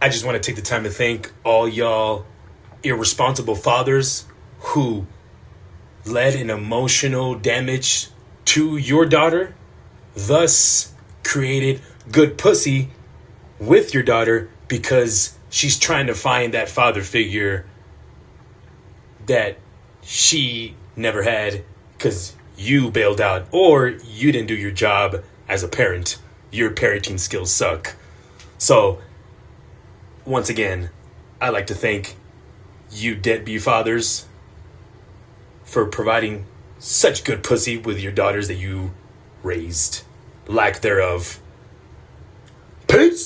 I just want to take the time to thank all y'all irresponsible fathers who led an emotional damage to your daughter, thus created good pussy with your daughter because she's trying to find that father figure that she never had because you bailed out or you didn't do your job as a parent. Your parenting skills suck. So, once again, I'd like to thank you deadbeat fathers for providing such good pussy with your daughters that you raised. Lack thereof. Peace!